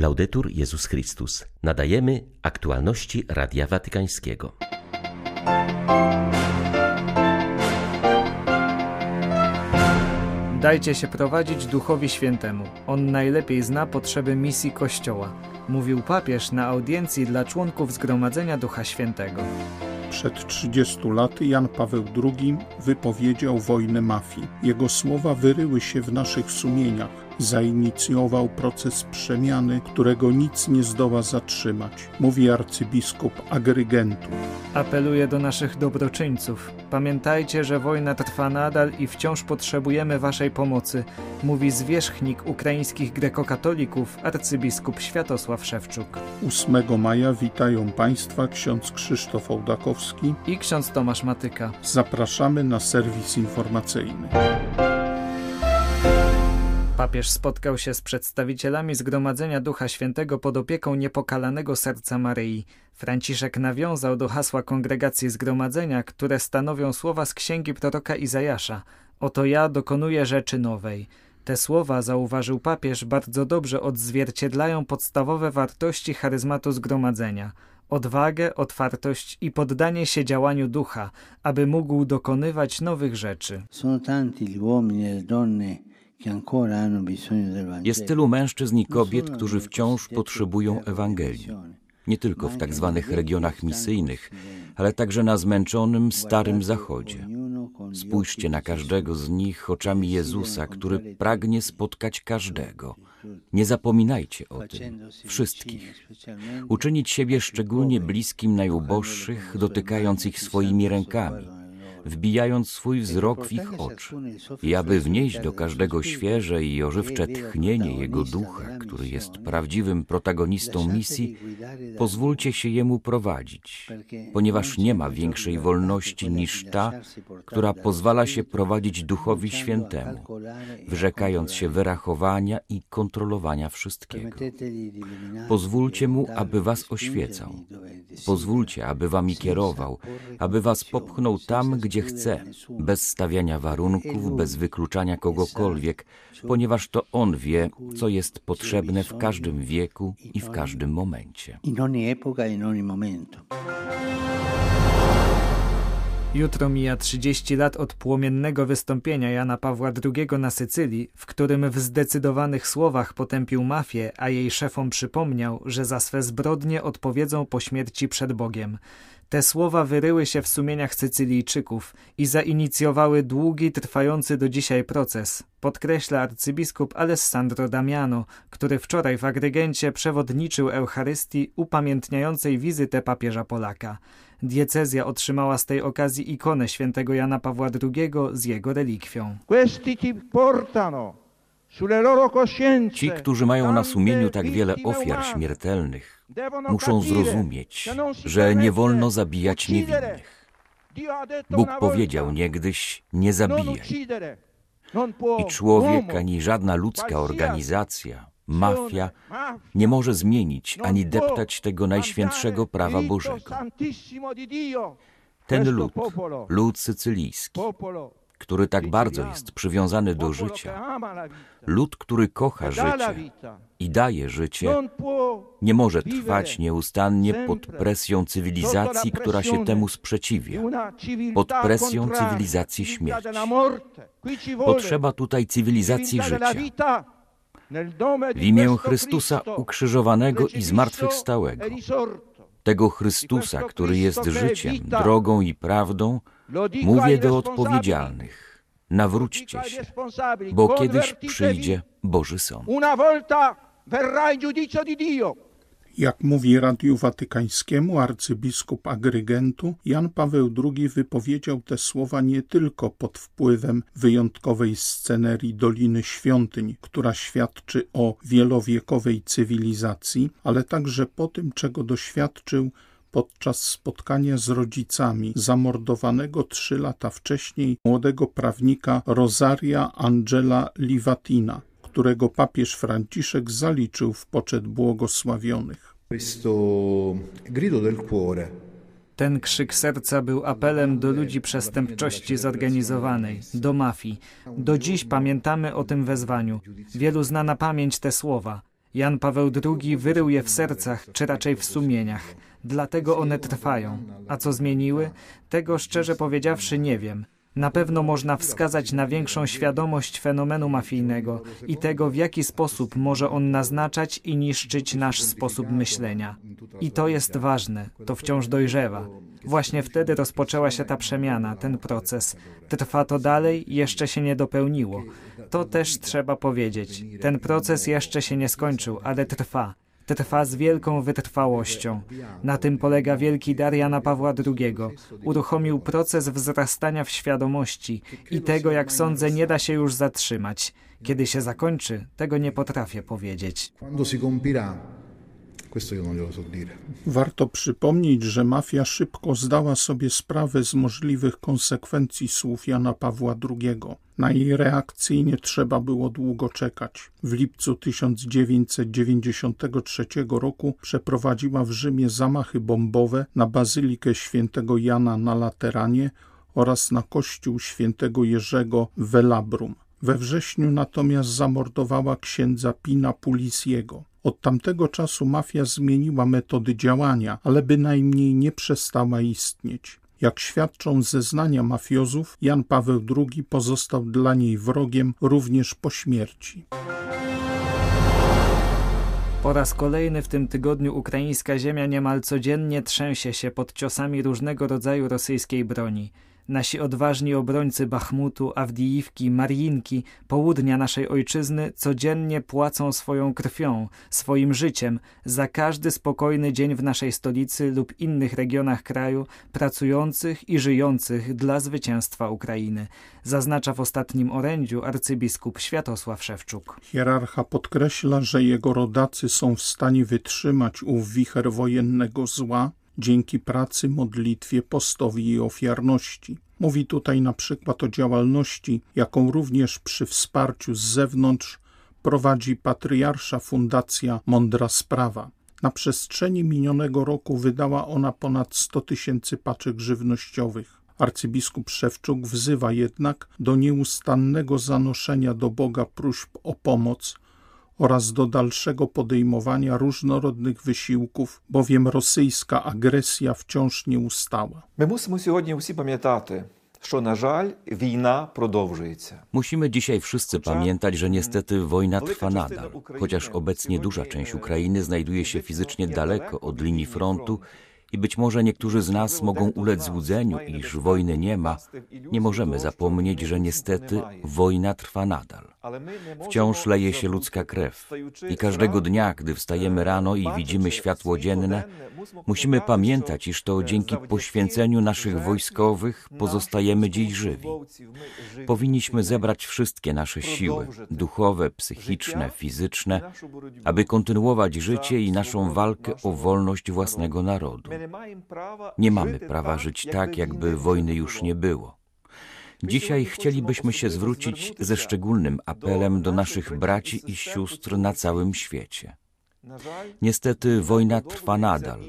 Laudetur Jezus Chrystus. Nadajemy aktualności Radia Watykańskiego. Dajcie się prowadzić Duchowi Świętemu. On najlepiej zna potrzeby misji Kościoła, mówił papież na audiencji dla członków Zgromadzenia Ducha Świętego. Przed 30 laty Jan Paweł II wypowiedział wojnę mafii. Jego słowa wyryły się w naszych sumieniach. Zainicjował proces przemiany, którego nic nie zdoła zatrzymać, mówi arcybiskup Agrygentu. Apeluje do naszych dobroczyńców. Pamiętajcie, że wojna trwa nadal i wciąż potrzebujemy waszej pomocy, mówi zwierzchnik ukraińskich grekokatolików arcybiskup Światosław Szewczuk. 8 maja witają Państwa ksiądz Krzysztof Ołdakowski i ksiądz Tomasz Matyka. Zapraszamy na serwis informacyjny. Papież spotkał się z przedstawicielami Zgromadzenia Ducha Świętego pod opieką Niepokalanego Serca Maryi. Franciszek nawiązał do hasła kongregacji Zgromadzenia, które stanowią słowa z księgi proroka Izajasza. Oto ja dokonuję rzeczy nowej. Te słowa, zauważył papież, bardzo dobrze odzwierciedlają podstawowe wartości charyzmatu Zgromadzenia odwagę, otwartość i poddanie się działaniu ducha, aby mógł dokonywać nowych rzeczy. Sono tanti gli uomini e donne jest tylu mężczyzn i kobiet, którzy wciąż potrzebują Ewangelii. Nie tylko w tak zwanych regionach misyjnych, ale także na zmęczonym Starym Zachodzie. Spójrzcie na każdego z nich oczami Jezusa, który pragnie spotkać każdego. Nie zapominajcie o tym, wszystkich. Uczynić siebie szczególnie bliskim najuboższych, dotykając ich swoimi rękami wbijając swój wzrok w ich oczy i aby wnieść do każdego świeże i ożywcze tchnienie Jego ducha, który jest prawdziwym protagonistą misji, pozwólcie się Jemu prowadzić, ponieważ nie ma większej wolności niż ta, która pozwala się prowadzić Duchowi Świętemu, wyrzekając się wyrachowania i kontrolowania wszystkiego. Pozwólcie Mu, aby Was oświecał. Pozwólcie, aby Wami kierował, aby Was popchnął tam, gdzie gdzie chce, bez stawiania warunków, bez wykluczania kogokolwiek, ponieważ to On wie, co jest potrzebne w każdym wieku i w każdym momencie. Jutro mija 30 lat od płomiennego wystąpienia Jana Pawła II na Sycylii, w którym w zdecydowanych słowach potępił mafię, a jej szefom przypomniał, że za swe zbrodnie odpowiedzą po śmierci przed Bogiem. Te słowa wyryły się w sumieniach Sycylijczyków i zainicjowały długi, trwający do dzisiaj proces, podkreśla arcybiskup Alessandro Damiano, który wczoraj w agregencie przewodniczył Eucharystii upamiętniającej wizytę papieża Polaka. Diecezja otrzymała z tej okazji ikonę świętego Jana Pawła II z jego relikwią. Questi ti portano Ci, którzy mają na sumieniu tak wiele ofiar śmiertelnych, muszą zrozumieć, że nie wolno zabijać niewinnych. Bóg powiedział niegdyś: Nie zabijaj. I człowiek ani żadna ludzka organizacja, mafia nie może zmienić ani deptać tego najświętszego prawa Bożego. Ten lud, lud sycylijski, który tak bardzo jest przywiązany do życia, lud, który kocha życie i daje życie, nie może trwać nieustannie pod presją cywilizacji, która się temu sprzeciwia, pod presją cywilizacji śmierci. Potrzeba tutaj cywilizacji życia. W imię Chrystusa ukrzyżowanego i zmartwychwstałego, tego Chrystusa, który jest życiem, drogą i prawdą, Mówię do odpowiedzialnych, nawróćcie się, bo kiedyś przyjdzie Boży Sąd. Jak mówi Radiu Watykańskiemu arcybiskup Agrygentu, Jan Paweł II wypowiedział te słowa nie tylko pod wpływem wyjątkowej scenerii Doliny Świątyń, która świadczy o wielowiekowej cywilizacji, ale także po tym, czego doświadczył podczas spotkania z rodzicami zamordowanego trzy lata wcześniej młodego prawnika Rosaria Angela Livatina, którego papież Franciszek zaliczył w poczet błogosławionych. Ten krzyk serca był apelem do ludzi przestępczości zorganizowanej, do mafii. Do dziś pamiętamy o tym wezwaniu. Wielu zna na pamięć te słowa. Jan Paweł II wyrył je w sercach, czy raczej w sumieniach. Dlatego one trwają. A co zmieniły? Tego szczerze powiedziawszy nie wiem. Na pewno można wskazać na większą świadomość fenomenu mafijnego i tego, w jaki sposób może on naznaczać i niszczyć nasz sposób myślenia. I to jest ważne, to wciąż dojrzewa. Właśnie wtedy rozpoczęła się ta przemiana, ten proces. Trwa to dalej, jeszcze się nie dopełniło. To też trzeba powiedzieć. Ten proces jeszcze się nie skończył, ale trwa trwa z wielką wytrwałością. Na tym polega wielki dar Jana Pawła II. Uruchomił proces wzrastania w świadomości i tego, jak sądzę, nie da się już zatrzymać. Kiedy się zakończy, tego nie potrafię powiedzieć. Warto przypomnieć, że mafia szybko zdała sobie sprawę z możliwych konsekwencji słów Jana Pawła II. Na jej reakcję nie trzeba było długo czekać. W lipcu 1993 roku przeprowadziła w Rzymie zamachy bombowe na bazylikę świętego Jana na Lateranie oraz na kościół świętego Jerzego w Velabrum. We wrześniu natomiast zamordowała księdza Pina Pulisiego. Od tamtego czasu mafia zmieniła metody działania, ale bynajmniej nie przestała istnieć. Jak świadczą zeznania mafiozów, Jan Paweł II pozostał dla niej wrogiem również po śmierci. Po raz kolejny w tym tygodniu ukraińska ziemia niemal codziennie trzęsie się pod ciosami różnego rodzaju rosyjskiej broni. Nasi odważni obrońcy Bachmutu, Awdijiwki, Mariinki, południa naszej ojczyzny codziennie płacą swoją krwią, swoim życiem za każdy spokojny dzień w naszej stolicy lub innych regionach kraju, pracujących i żyjących dla zwycięstwa Ukrainy, zaznacza w ostatnim orędziu arcybiskup Światosław Szewczuk. Hierarcha podkreśla, że jego rodacy są w stanie wytrzymać ów wicher wojennego zła, dzięki pracy, modlitwie, postowi i ofiarności. Mówi tutaj na przykład o działalności, jaką również przy wsparciu z zewnątrz prowadzi patriarsza Fundacja Mądra Sprawa. Na przestrzeni minionego roku wydała ona ponad 100 tysięcy paczek żywnościowych. Arcybiskup Szewczuk wzywa jednak do nieustannego zanoszenia do Boga próśb o pomoc oraz do dalszego podejmowania różnorodnych wysiłków, bowiem rosyjska agresja wciąż nie ustała. My musimy сьогодні всі пам'ятати, що, на жаль, війна продовжується. Musimy dzisiaj wszyscy pamiętać, że niestety wojna trwa nadal. Chociaż obecnie duża część Ukrainy znajduje się fizycznie daleko od linii frontu i być może niektórzy z nas mogą ulec złudzeniu, iż wojny nie ma, nie możemy zapomnieć, że niestety wojna trwa nadal. Wciąż leje się ludzka krew i każdego dnia, gdy wstajemy rano i widzimy światło dzienne, musimy pamiętać, iż to dzięki poświęceniu naszych wojskowych pozostajemy dziś żywi. Powinniśmy zebrać wszystkie nasze siły, duchowe, psychiczne, fizyczne, aby kontynuować życie i naszą walkę o wolność własnego narodu. Nie mamy prawa żyć tak, jakby wojny już nie było. Dzisiaj chcielibyśmy się zwrócić ze szczególnym apelem do naszych braci i sióstr na całym świecie. Niestety wojna trwa nadal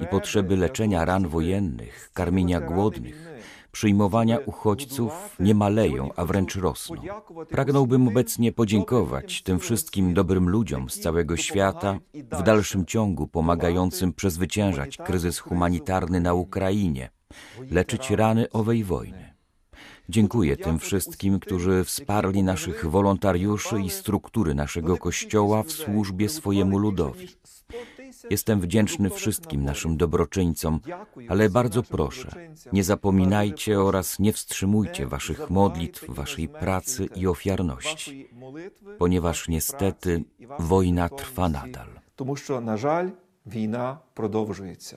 i potrzeby leczenia ran wojennych, karmienia głodnych, przyjmowania uchodźców nie maleją, a wręcz rosną. Pragnąłbym obecnie podziękować tym wszystkim dobrym ludziom z całego świata, w dalszym ciągu pomagającym przezwyciężać kryzys humanitarny na Ukrainie, leczyć rany owej wojny. Dziękuję tym wszystkim, którzy wsparli naszych wolontariuszy i struktury naszego Kościoła w służbie swojemu ludowi. Jestem wdzięczny wszystkim naszym dobroczyńcom, ale bardzo proszę, nie zapominajcie oraz nie wstrzymujcie waszych modlitw, waszej pracy i ofiarności, ponieważ niestety wojna trwa nadal. Тому що, на жаль, війна продовжується.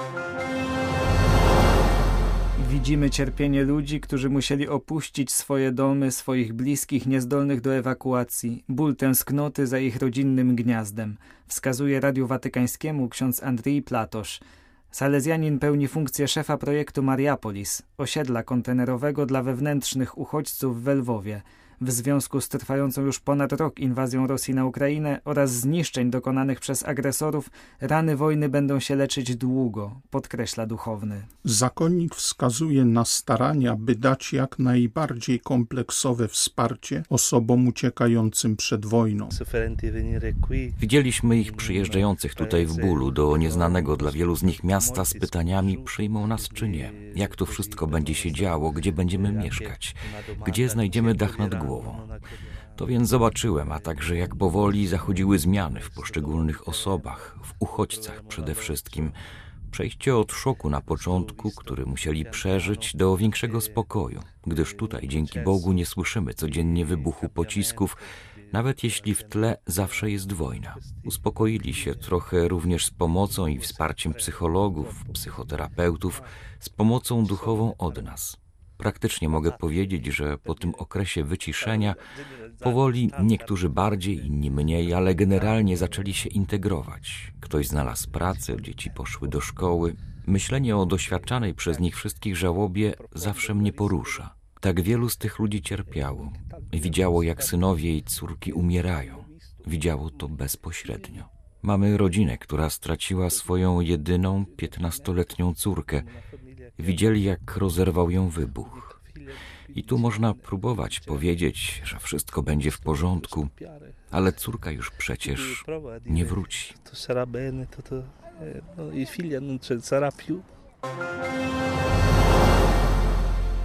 Widzimy cierpienie ludzi, którzy musieli opuścić swoje domy, swoich bliskich niezdolnych do ewakuacji, ból tęsknoty za ich rodzinnym gniazdem, wskazuje Radiu Watykańskiemu ksiądz Andrii Platosz. Salezjanin pełni funkcję szefa projektu Mariapolis, osiedla kontenerowego dla wewnętrznych uchodźców w Lwowie. W związku z trwającą już ponad rok inwazją Rosji na Ukrainę oraz zniszczeń dokonanych przez agresorów, rany wojny będą się leczyć długo, podkreśla duchowny. Zakonnik wskazuje na starania, by dać jak najbardziej kompleksowe wsparcie osobom uciekającym przed wojną. Widzieliśmy ich przyjeżdżających tutaj w bólu do nieznanego dla wielu z nich miasta z pytaniami, przyjmą nas czy nie, jak to wszystko będzie się działo, gdzie będziemy mieszkać, gdzie znajdziemy dach nad głową. To więc zobaczyłem, a także jak powoli zachodziły zmiany w poszczególnych osobach, w uchodźcach przede wszystkim. Przejście od szoku na początku, który musieli przeżyć, do większego spokoju, gdyż tutaj dzięki Bogu nie słyszymy codziennie wybuchu pocisków, nawet jeśli w tle zawsze jest wojna. Uspokoili się trochę również z pomocą i wsparciem psychologów, psychoterapeutów, z pomocą duchową od nas. Praktycznie mogę powiedzieć, że po tym okresie wyciszenia powoli niektórzy bardziej, inni mniej, ale generalnie zaczęli się integrować. Ktoś znalazł pracę, dzieci poszły do szkoły. Myślenie o doświadczanej przez nich wszystkich żałobie zawsze mnie porusza. Tak wielu z tych ludzi cierpiało. Widziało, jak synowie i córki umierają. Widziało to bezpośrednio. Mamy rodzinę, która straciła swoją jedyną piętnastoletnią córkę. Widzieli, jak rozerwał ją wybuch. I tu można próbować powiedzieć, że wszystko będzie w porządku, ale córka już przecież nie wróci.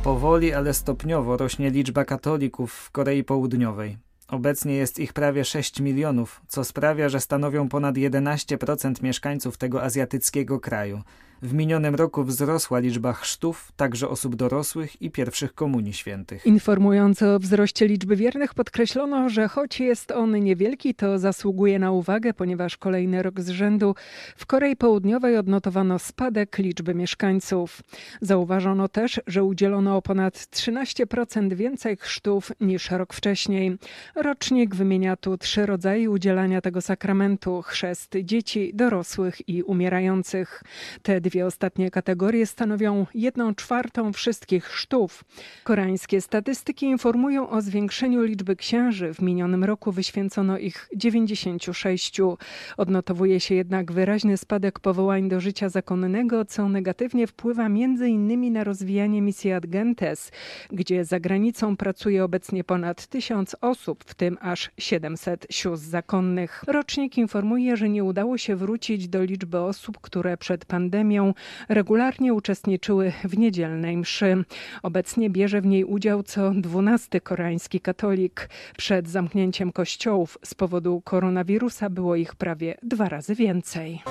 Powoli, ale stopniowo rośnie liczba katolików w Korei Południowej. Obecnie jest ich prawie 6 milionów, co sprawia, że stanowią ponad 11% mieszkańców tego azjatyckiego kraju. W minionym roku wzrosła liczba chrztów, także osób dorosłych i pierwszych komunii świętych. Informując o wzroście liczby wiernych, podkreślono, że choć jest on niewielki, to zasługuje na uwagę, ponieważ kolejny rok z rzędu w Korei Południowej odnotowano spadek liczby mieszkańców. Zauważono też, że udzielono o ponad 13% więcej chrztów niż rok wcześniej. Rocznik wymienia tu trzy rodzaje udzielania tego sakramentu: chrzest dzieci, dorosłych i umierających. Te dwie ostatnie kategorie stanowią jedną czwartą wszystkich chrztów. Koreańskie statystyki informują o zwiększeniu liczby księży. W minionym roku wyświęcono ich 96. Odnotowuje się jednak wyraźny spadek powołań do życia zakonnego, co negatywnie wpływa m.in. na rozwijanie misji Ad Gentes, gdzie za granicą pracuje obecnie ponad tysiąc osób, w tym aż 700 sióstr zakonnych. Rocznik informuje, że nie udało się wrócić do liczby osób, które przed pandemią regularnie uczestniczyły w niedzielnej mszy. Obecnie bierze w niej udział co dwunasty koreański katolik. Przed zamknięciem kościołów z powodu koronawirusa było ich prawie dwa razy więcej.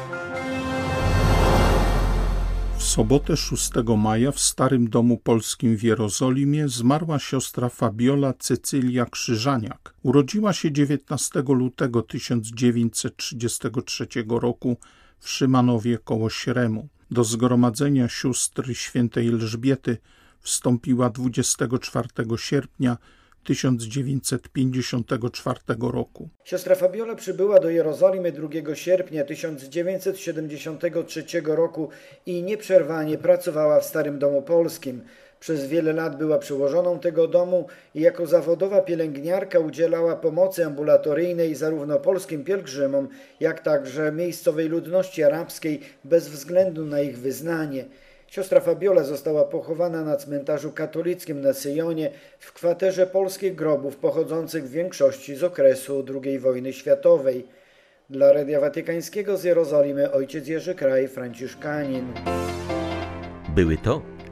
W sobotę 6 maja w Starym Domu Polskim w Jerozolimie zmarła siostra Fabiola Cecylia Krzyżaniak. Urodziła się 19 lutego 1933 roku w Szymanowie koło Śremu. Do zgromadzenia sióstr świętej Elżbiety wstąpiła 24 sierpnia 1954 roku. Siostra Fabiola przybyła do Jerozolimy 2 sierpnia 1973 roku i nieprzerwanie pracowała w Starym Domu Polskim. Przez wiele lat była przełożoną tego domu i jako zawodowa pielęgniarka udzielała pomocy ambulatoryjnej zarówno polskim pielgrzymom, jak także miejscowej ludności arabskiej bez względu na ich wyznanie. Siostra Fabiola została pochowana na cmentarzu katolickim na Syjonie w kwaterze polskich grobów pochodzących w większości z okresu II wojny światowej. Dla Radia Watykańskiego z Jerozolimy ojciec Jerzy Kraj, Franciszkanin. Były to